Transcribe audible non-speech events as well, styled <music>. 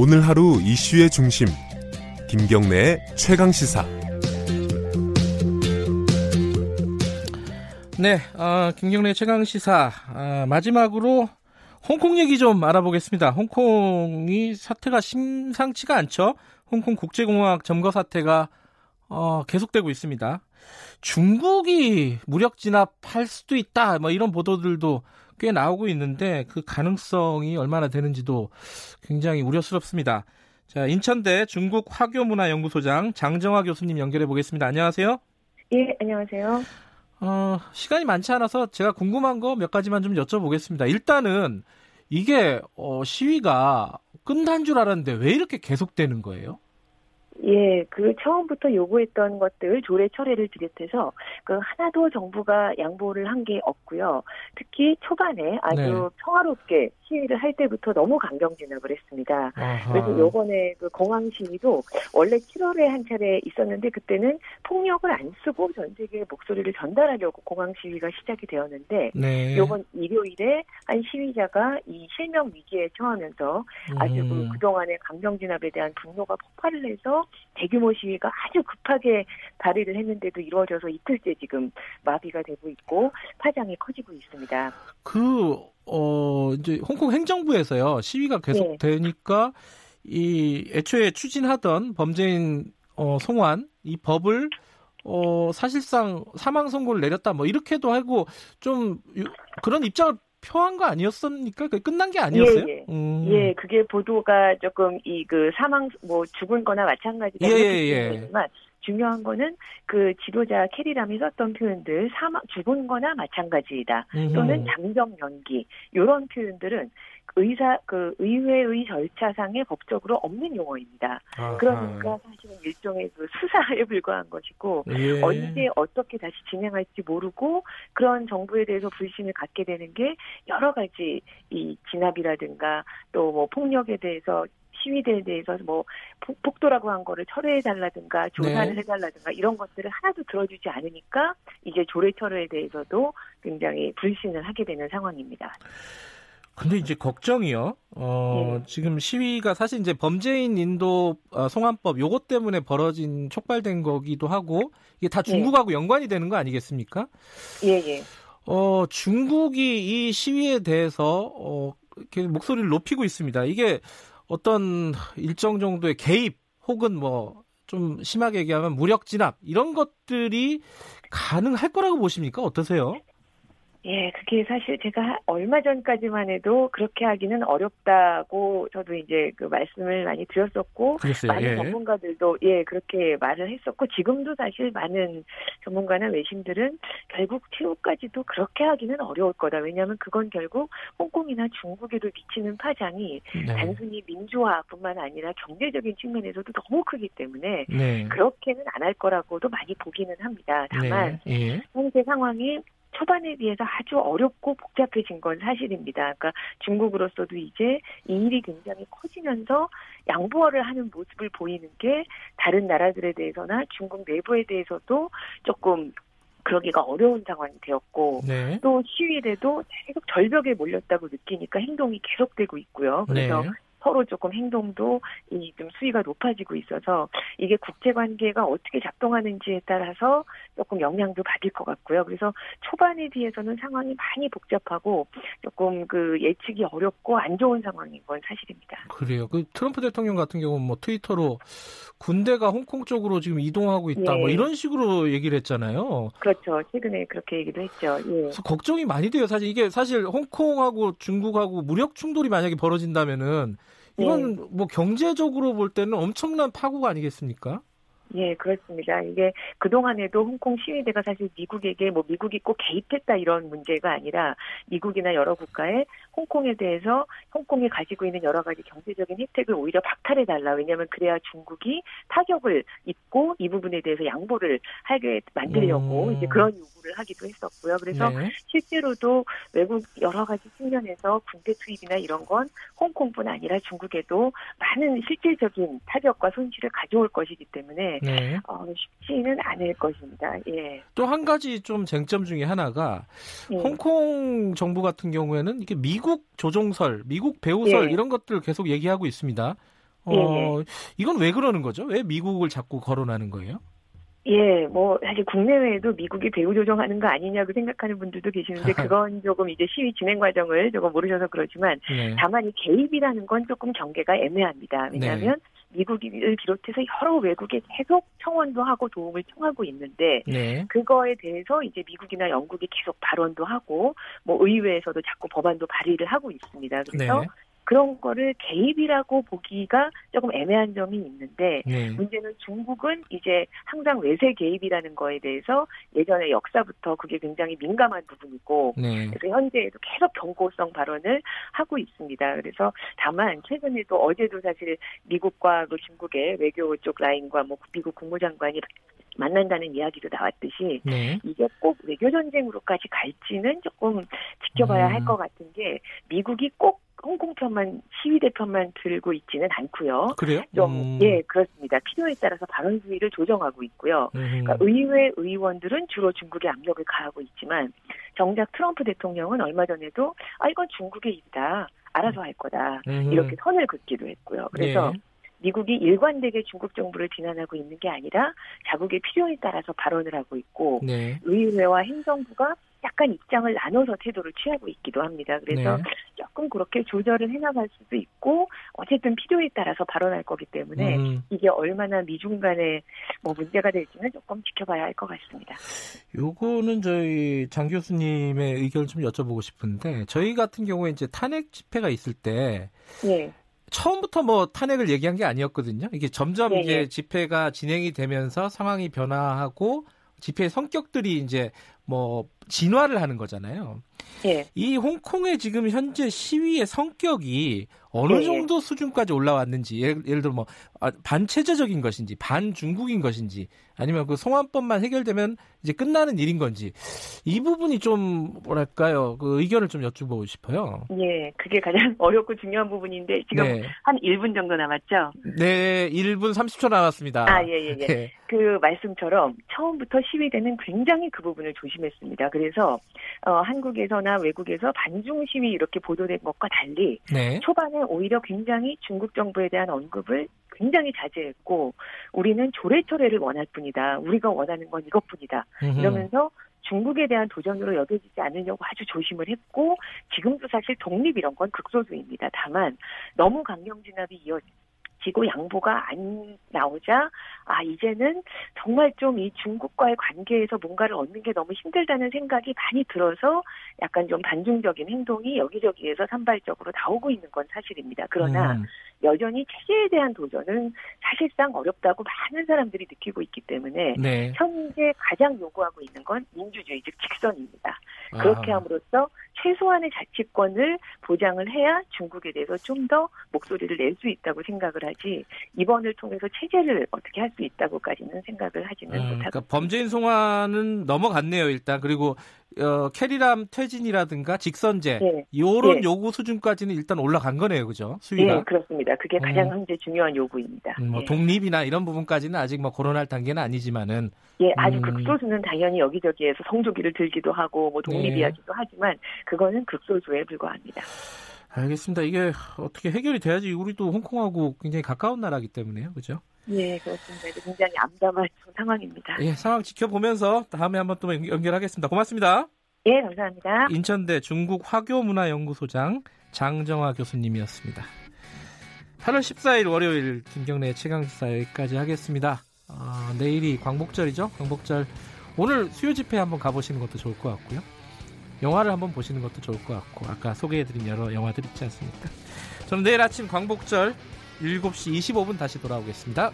오늘 하루 이슈의 중심 김경래의 최강 시사. 네, 어, 김경래 최강 시사 어, 마지막으로 홍콩 얘기 좀 알아보겠습니다. 홍콩이 사태가 심상치가 않죠. 홍콩 국제공항 점거 사태가 어, 계속되고 있습니다. 중국이 무력 진압할 수도 있다. 뭐 이런 보도들도 꽤 나오고 있는데 그 가능성이 얼마나 되는지도 굉장히 우려스럽습니다. 자, 인천대 중국 화교문화연구소장 장정화 교수님 연결해 보겠습니다. 안녕하세요. 예, 안녕하세요. 어, 시간이 많지 않아서 제가 궁금한 거 몇 가지만 좀 여쭤보겠습니다. 일단은 이게 어, 시위가 끝난 줄 알았는데 왜 이렇게 계속되는 거예요? 예, 그 처음부터 요구했던 것들 조례 철회를 비롯해서 그 하나도 정부가 양보를 한 게 없고요. 특히 초반에 아주 네. 평화롭게 시위를 할 때부터 너무 강경 진압을 했습니다. 아하. 그래서 요번에 그 공항 시위도 원래 7월에 한 차례 있었는데 그때는 폭력을 안 쓰고 전 세계의 목소리를 전달하려고 공항 시위가 시작이 되었는데 네. 요번 일요일에 한 시위자가 이 실명 위기에 처하면서 아주 그 음. 그동안의 강경 진압에 대한 분노가 폭발을 해서 대규모 시위가 아주 급하게 발의를 했는데도 이루어져서 이틀째 지금 마비가 되고 있고 파장이 커지고 있습니다. 그, 어, 이제 홍콩 행정부에서요, 시위가 계속 네. 되니까, 이, 애초에 추진하던 범죄인, 어, 송환, 이 법을, 어, 사실상 사망 선고를 내렸다, 뭐, 이렇게도 하고, 좀, 유- 그런 입장을 표한 거 아니었습니까? 그 끝난 게 아니었어요? 예, 예. 음. 예, 그게 보도가 조금 이 그 사망 뭐 죽은 거나 마찬가지다 예, 예, 예. 되지만 중요한 거는 그 지도자 캐리람이 썼던 표현들 사망 죽은 거나 마찬가지이다. 또는 장정 연기 이런 표현들은 의사 그 의회의 절차상에 법적으로 없는 용어입니다. 아하. 그러니까 사실은 일종의 그 수사에 불과한 것이고 예. 언제 어떻게 다시 진행할지 모르고 그런 정부에 대해서 불신을 갖게 되는 게 여러 가지 이 진압이라든가 또 뭐 폭력에 대해서 시위대에 대해서 뭐 폭- 폭도라고 한 거를 철회해 달라든가 조사를 네. 해 달라든가 이런 것들을 하나도 들어주지 않으니까 이제 조례 철회에 대해서도 굉장히 불신을 하게 되는 상황입니다. 근데 이제 걱정이요. 어, 예. 지금 시위가 사실 이제 범죄인 인도 어, 송환법 요것 때문에 벌어진 촉발된 거기도 하고 이게 다 중국하고 연관이 되는 거 아니겠습니까? 예, 예. 어, 중국이 이 시위에 대해서 어, 이렇게 목소리를 높이고 있습니다. 이게 어떤 일정 정도의 개입 혹은 뭐 좀 심하게 얘기하면 무력 진압 이런 것들이 가능할 거라고 보십니까? 어떠세요? 예, 그게 사실 제가 얼마 전까지만 해도 그렇게 하기는 어렵다고 저도 이제 그 말씀을 많이 드렸었고 그랬어요. 많은 예. 전문가들도 예 그렇게 말을 했었고 지금도 사실 많은 전문가나 외신들은 결국 최후까지도 그렇게 하기는 어려울 거다. 왜냐하면 그건 결국 홍콩이나 중국에도 미치는 파장이 네. 단순히 민주화뿐만 아니라 경제적인 측면에서도 너무 크기 때문에 네. 그렇게는 안 할 거라고도 많이 보기는 합니다. 다만 네. 예. 현재 상황이 초반에 비해서 아주 어렵고 복잡해진 건 사실입니다. 그러니까 중국으로서도 이제 이 일이 굉장히 커지면서 양보를 하는 모습을 보이는 게 다른 나라들에 대해서나 중국 내부에 대해서도 조금 그러기가 어려운 상황이 되었고 네. 또 시위에도 계속 절벽에 몰렸다고 느끼니까 행동이 계속되고 있고요. 그래서 네. 서로 조금 행동도 이 좀 수위가 높아지고 있어서 이게 국제 관계가 어떻게 작동하는지에 따라서 조금 영향도 받을 것 같고요. 그래서 초반에 비해서는 상황이 많이 복잡하고 조금 그 예측이 어렵고 안 좋은 상황인 건 사실입니다. 그래요. 그 트럼프 대통령 같은 경우는 뭐 트위터로 군대가 홍콩 쪽으로 지금 이동하고 있다. 예. 뭐 이런 식으로 얘기를 했잖아요. 그렇죠. 최근에 그렇게 얘기도 했죠. 예. 그래서 걱정이 많이 돼요. 사실 이게 사실 홍콩하고 중국하고 무력 충돌이 만약에 벌어진다면은 이건 네. 뭐 경제적으로 볼 때는 엄청난 파고가 아니겠습니까? 예, 그렇습니다. 이게 그동안에도 홍콩 시위대가 사실 미국에게 뭐 미국이 꼭 개입했다 이런 문제가 아니라 미국이나 여러 국가에 홍콩에 대해서 홍콩이 가지고 있는 여러 가지 경제적인 혜택을 오히려 박탈해 달라. 왜냐하면 그래야 중국이 타격을 입고 이 부분에 대해서 양보를 하게 만들려고 음. 이제 그런 요구를 하기도 했었고요. 그래서 네. 실제로도 외국 여러 가지 측면에서 군대 투입이나 이런 건 홍콩뿐 아니라 중국에도 많은 실질적인 타격과 손실을 가져올 것이기 때문에 네. 어, 쉽지는 않을 것입니다. 예. 또 한 가지 좀 쟁점 중에 하나가 예. 홍콩 정부 같은 경우에는 이게 미국 조종설, 미국 배후설 예. 이런 것들을 계속 얘기하고 있습니다. 어, 예, 예. 이건 왜 그러는 거죠? 왜 미국을 자꾸 거론하는 거예요? 예, 뭐 사실 국내외에도 미국이 배후 조정하는 거 아니냐고 생각하는 분들도 계시는데 <laughs> 그건 조금 이제 시위 진행 과정을 조금 모르셔서 그렇지만 네. 다만 이 개입이라는 건 조금 경계가 애매합니다. 왜냐하면 네. 미국을 비롯해서 여러 외국에 계속 청원도 하고 도움을 청하고 있는데 네. 그거에 대해서 이제 미국이나 영국이 계속 발언도 하고 뭐 의회에서도 자꾸 법안도 발의를 하고 있습니다. 그래서 네. 그런 거를 개입이라고 보기가 조금 애매한 점이 있는데 네. 문제는 중국은 이제 항상 외세 개입이라는 거에 대해서 예전에 역사부터 그게 굉장히 민감한 부분이고 네. 그래서 현재에도 계속 경고성 발언을 하고 있습니다. 그래서 다만 최근에도 어제도 사실 미국과 그 중국의 외교 쪽 라인과 뭐 미국 국무장관이 만난다는 이야기도 나왔듯이 네. 이게 꼭 외교 전쟁으로까지 갈지는 조금 지켜봐야 음. 할것 같은 게 미국이 꼭 홍콩 편만 시위대 편만 들고 있지는 않고요. 그래요? 좀 음. 예, 그렇습니다. 필요에 따라서 발언 수위를 조정하고 있고요. 음. 그러니까 의회 의원들은 주로 중국에 압력을 가하고 있지만 정작 트럼프 대통령은 얼마 전에도 아 이건 중국의 일이다. 알아서 할 거다. 음. 이렇게 선을 긋기도 했고요. 그래서 예. 미국이 일관되게 중국 정부를 비난하고 있는 게 아니라 자국의 필요에 따라서 발언을 하고 있고 네. 의회와 행정부가 약간 입장을 나눠서 태도를 취하고 있기도 합니다. 그래서 네. 조금 그렇게 조절을 해나갈 수도 있고 어쨌든 필요에 따라서 발언할 거기 때문에 음. 이게 얼마나 미중 간에 뭐 문제가 될지는 조금 지켜봐야 할 것 같습니다. 요거는 저희 장 교수님의 의견을 좀 여쭤보고 싶은데 저희 같은 경우에 이제 탄핵 집회가 있을 때 네. 처음부터 뭐 탄핵을 얘기한 게 아니었거든요. 이게 점점 네 이제 네. 집회가 진행이 되면서 상황이 변화하고 집회의 성격들이 이제 뭐 진화를 하는 거잖아요. 예. 이 홍콩의 지금 현재 시위의 성격이 어느 예. 정도 수준까지 올라왔는지 예를, 예를 들어 뭐 아, 반체제적인 것인지 반중국인 것인지 아니면 그 송환법만 해결되면 이제 끝나는 일인 건지 이 부분이 좀 뭐랄까요 그 의견을 좀 여쭈고 싶어요. 예, 그게 가장 <laughs> 어렵고 중요한 부분인데 지금 네. 한 1분 정도 남았죠? 네, 1분 30초 남았습니다. 아, 예, 예, 예. 네. 그 말씀처럼 처음부터 시위대는 굉장히 그 부분을 조심했습니다. 그래서 어, 한국에서나 외국에서 반중 시위 이렇게 보도된 것과 달리 네. 초반에 오히려 굉장히 중국 정부에 대한 언급을 굉장히 자제했고 우리는 조례철회를 원할 뿐이다. 우리가 원하는 건 이것뿐이다. 이러면서 중국에 대한 도전으로 여겨지지 않으려고 아주 조심을 했고 지금도 사실 독립 이런 건 극소수입니다. 다만 너무 강경 진압이 이어 지고 양보가 안 나오자 아 이제는 정말 좀 이 중국과의 관계에서 뭔가를 얻는 게 너무 힘들다는 생각이 많이 들어서 약간 좀 반중적인 행동이 여기저기에서 산발적으로 나오고 있는 건 사실입니다. 그러나 음. 여전히 체제에 대한 도전은 사실상 어렵다고 많은 사람들이 느끼고 있기 때문에 네. 현재 가장 요구하고 있는 건 민주주의 즉 직선입니다. 그렇게 아. 함으로써 최소한의 자치권을 보장을 해야 중국에 대해서 좀 더 목소리를 낼 수 있다고 생각을 하지 이번을 통해서 체제를 어떻게 할 수 있다고까지는 생각을 하지는 음, 못하고 그러니까 범죄인 송환은 넘어갔네요 일단 그리고 어, 캐리람 퇴진이라든가 직선제 네. 이런 네. 요구 수준까지는 일단 올라간 거네요, 그죠? 수위가. 네, 그렇습니다. 그게 가장 음. 현재 중요한 요구입니다. 음, 뭐 네. 독립이나 이런 부분까지는 아직 뭐 거론할 단계는 아니지만은. 예, 아주 음. 극소수는 당연히 여기저기에서 성조기를 들기도 하고 뭐 독립 네. 이야기도 하지만 그거는 극소수에 불과합니다. 알겠습니다. 이게 어떻게 해결이 돼야지 우리도 홍콩하고 굉장히 가까운 나라기 때문에요, 그죠? 예, 그렇습니다. 굉장히 암담한 상황입니다. 예, 상황 지켜보면서 다음에 한번 또 연결하겠습니다. 고맙습니다. 예, 감사합니다. 인천대 중국 화교문화연구소장 장정화 교수님이었습니다. 8월 14일 월요일 김경래 최강시사 여기까지 하겠습니다. 어, 내일이 광복절이죠. 광복절 오늘 수요 집회 한번 가보시는 것도 좋을 것 같고요. 영화를 한번 보시는 것도 좋을 것 같고 아까 소개해드린 여러 영화들 있지 않습니까? 저는 내일 아침 광복절 7시 25분 다시 돌아오겠습니다.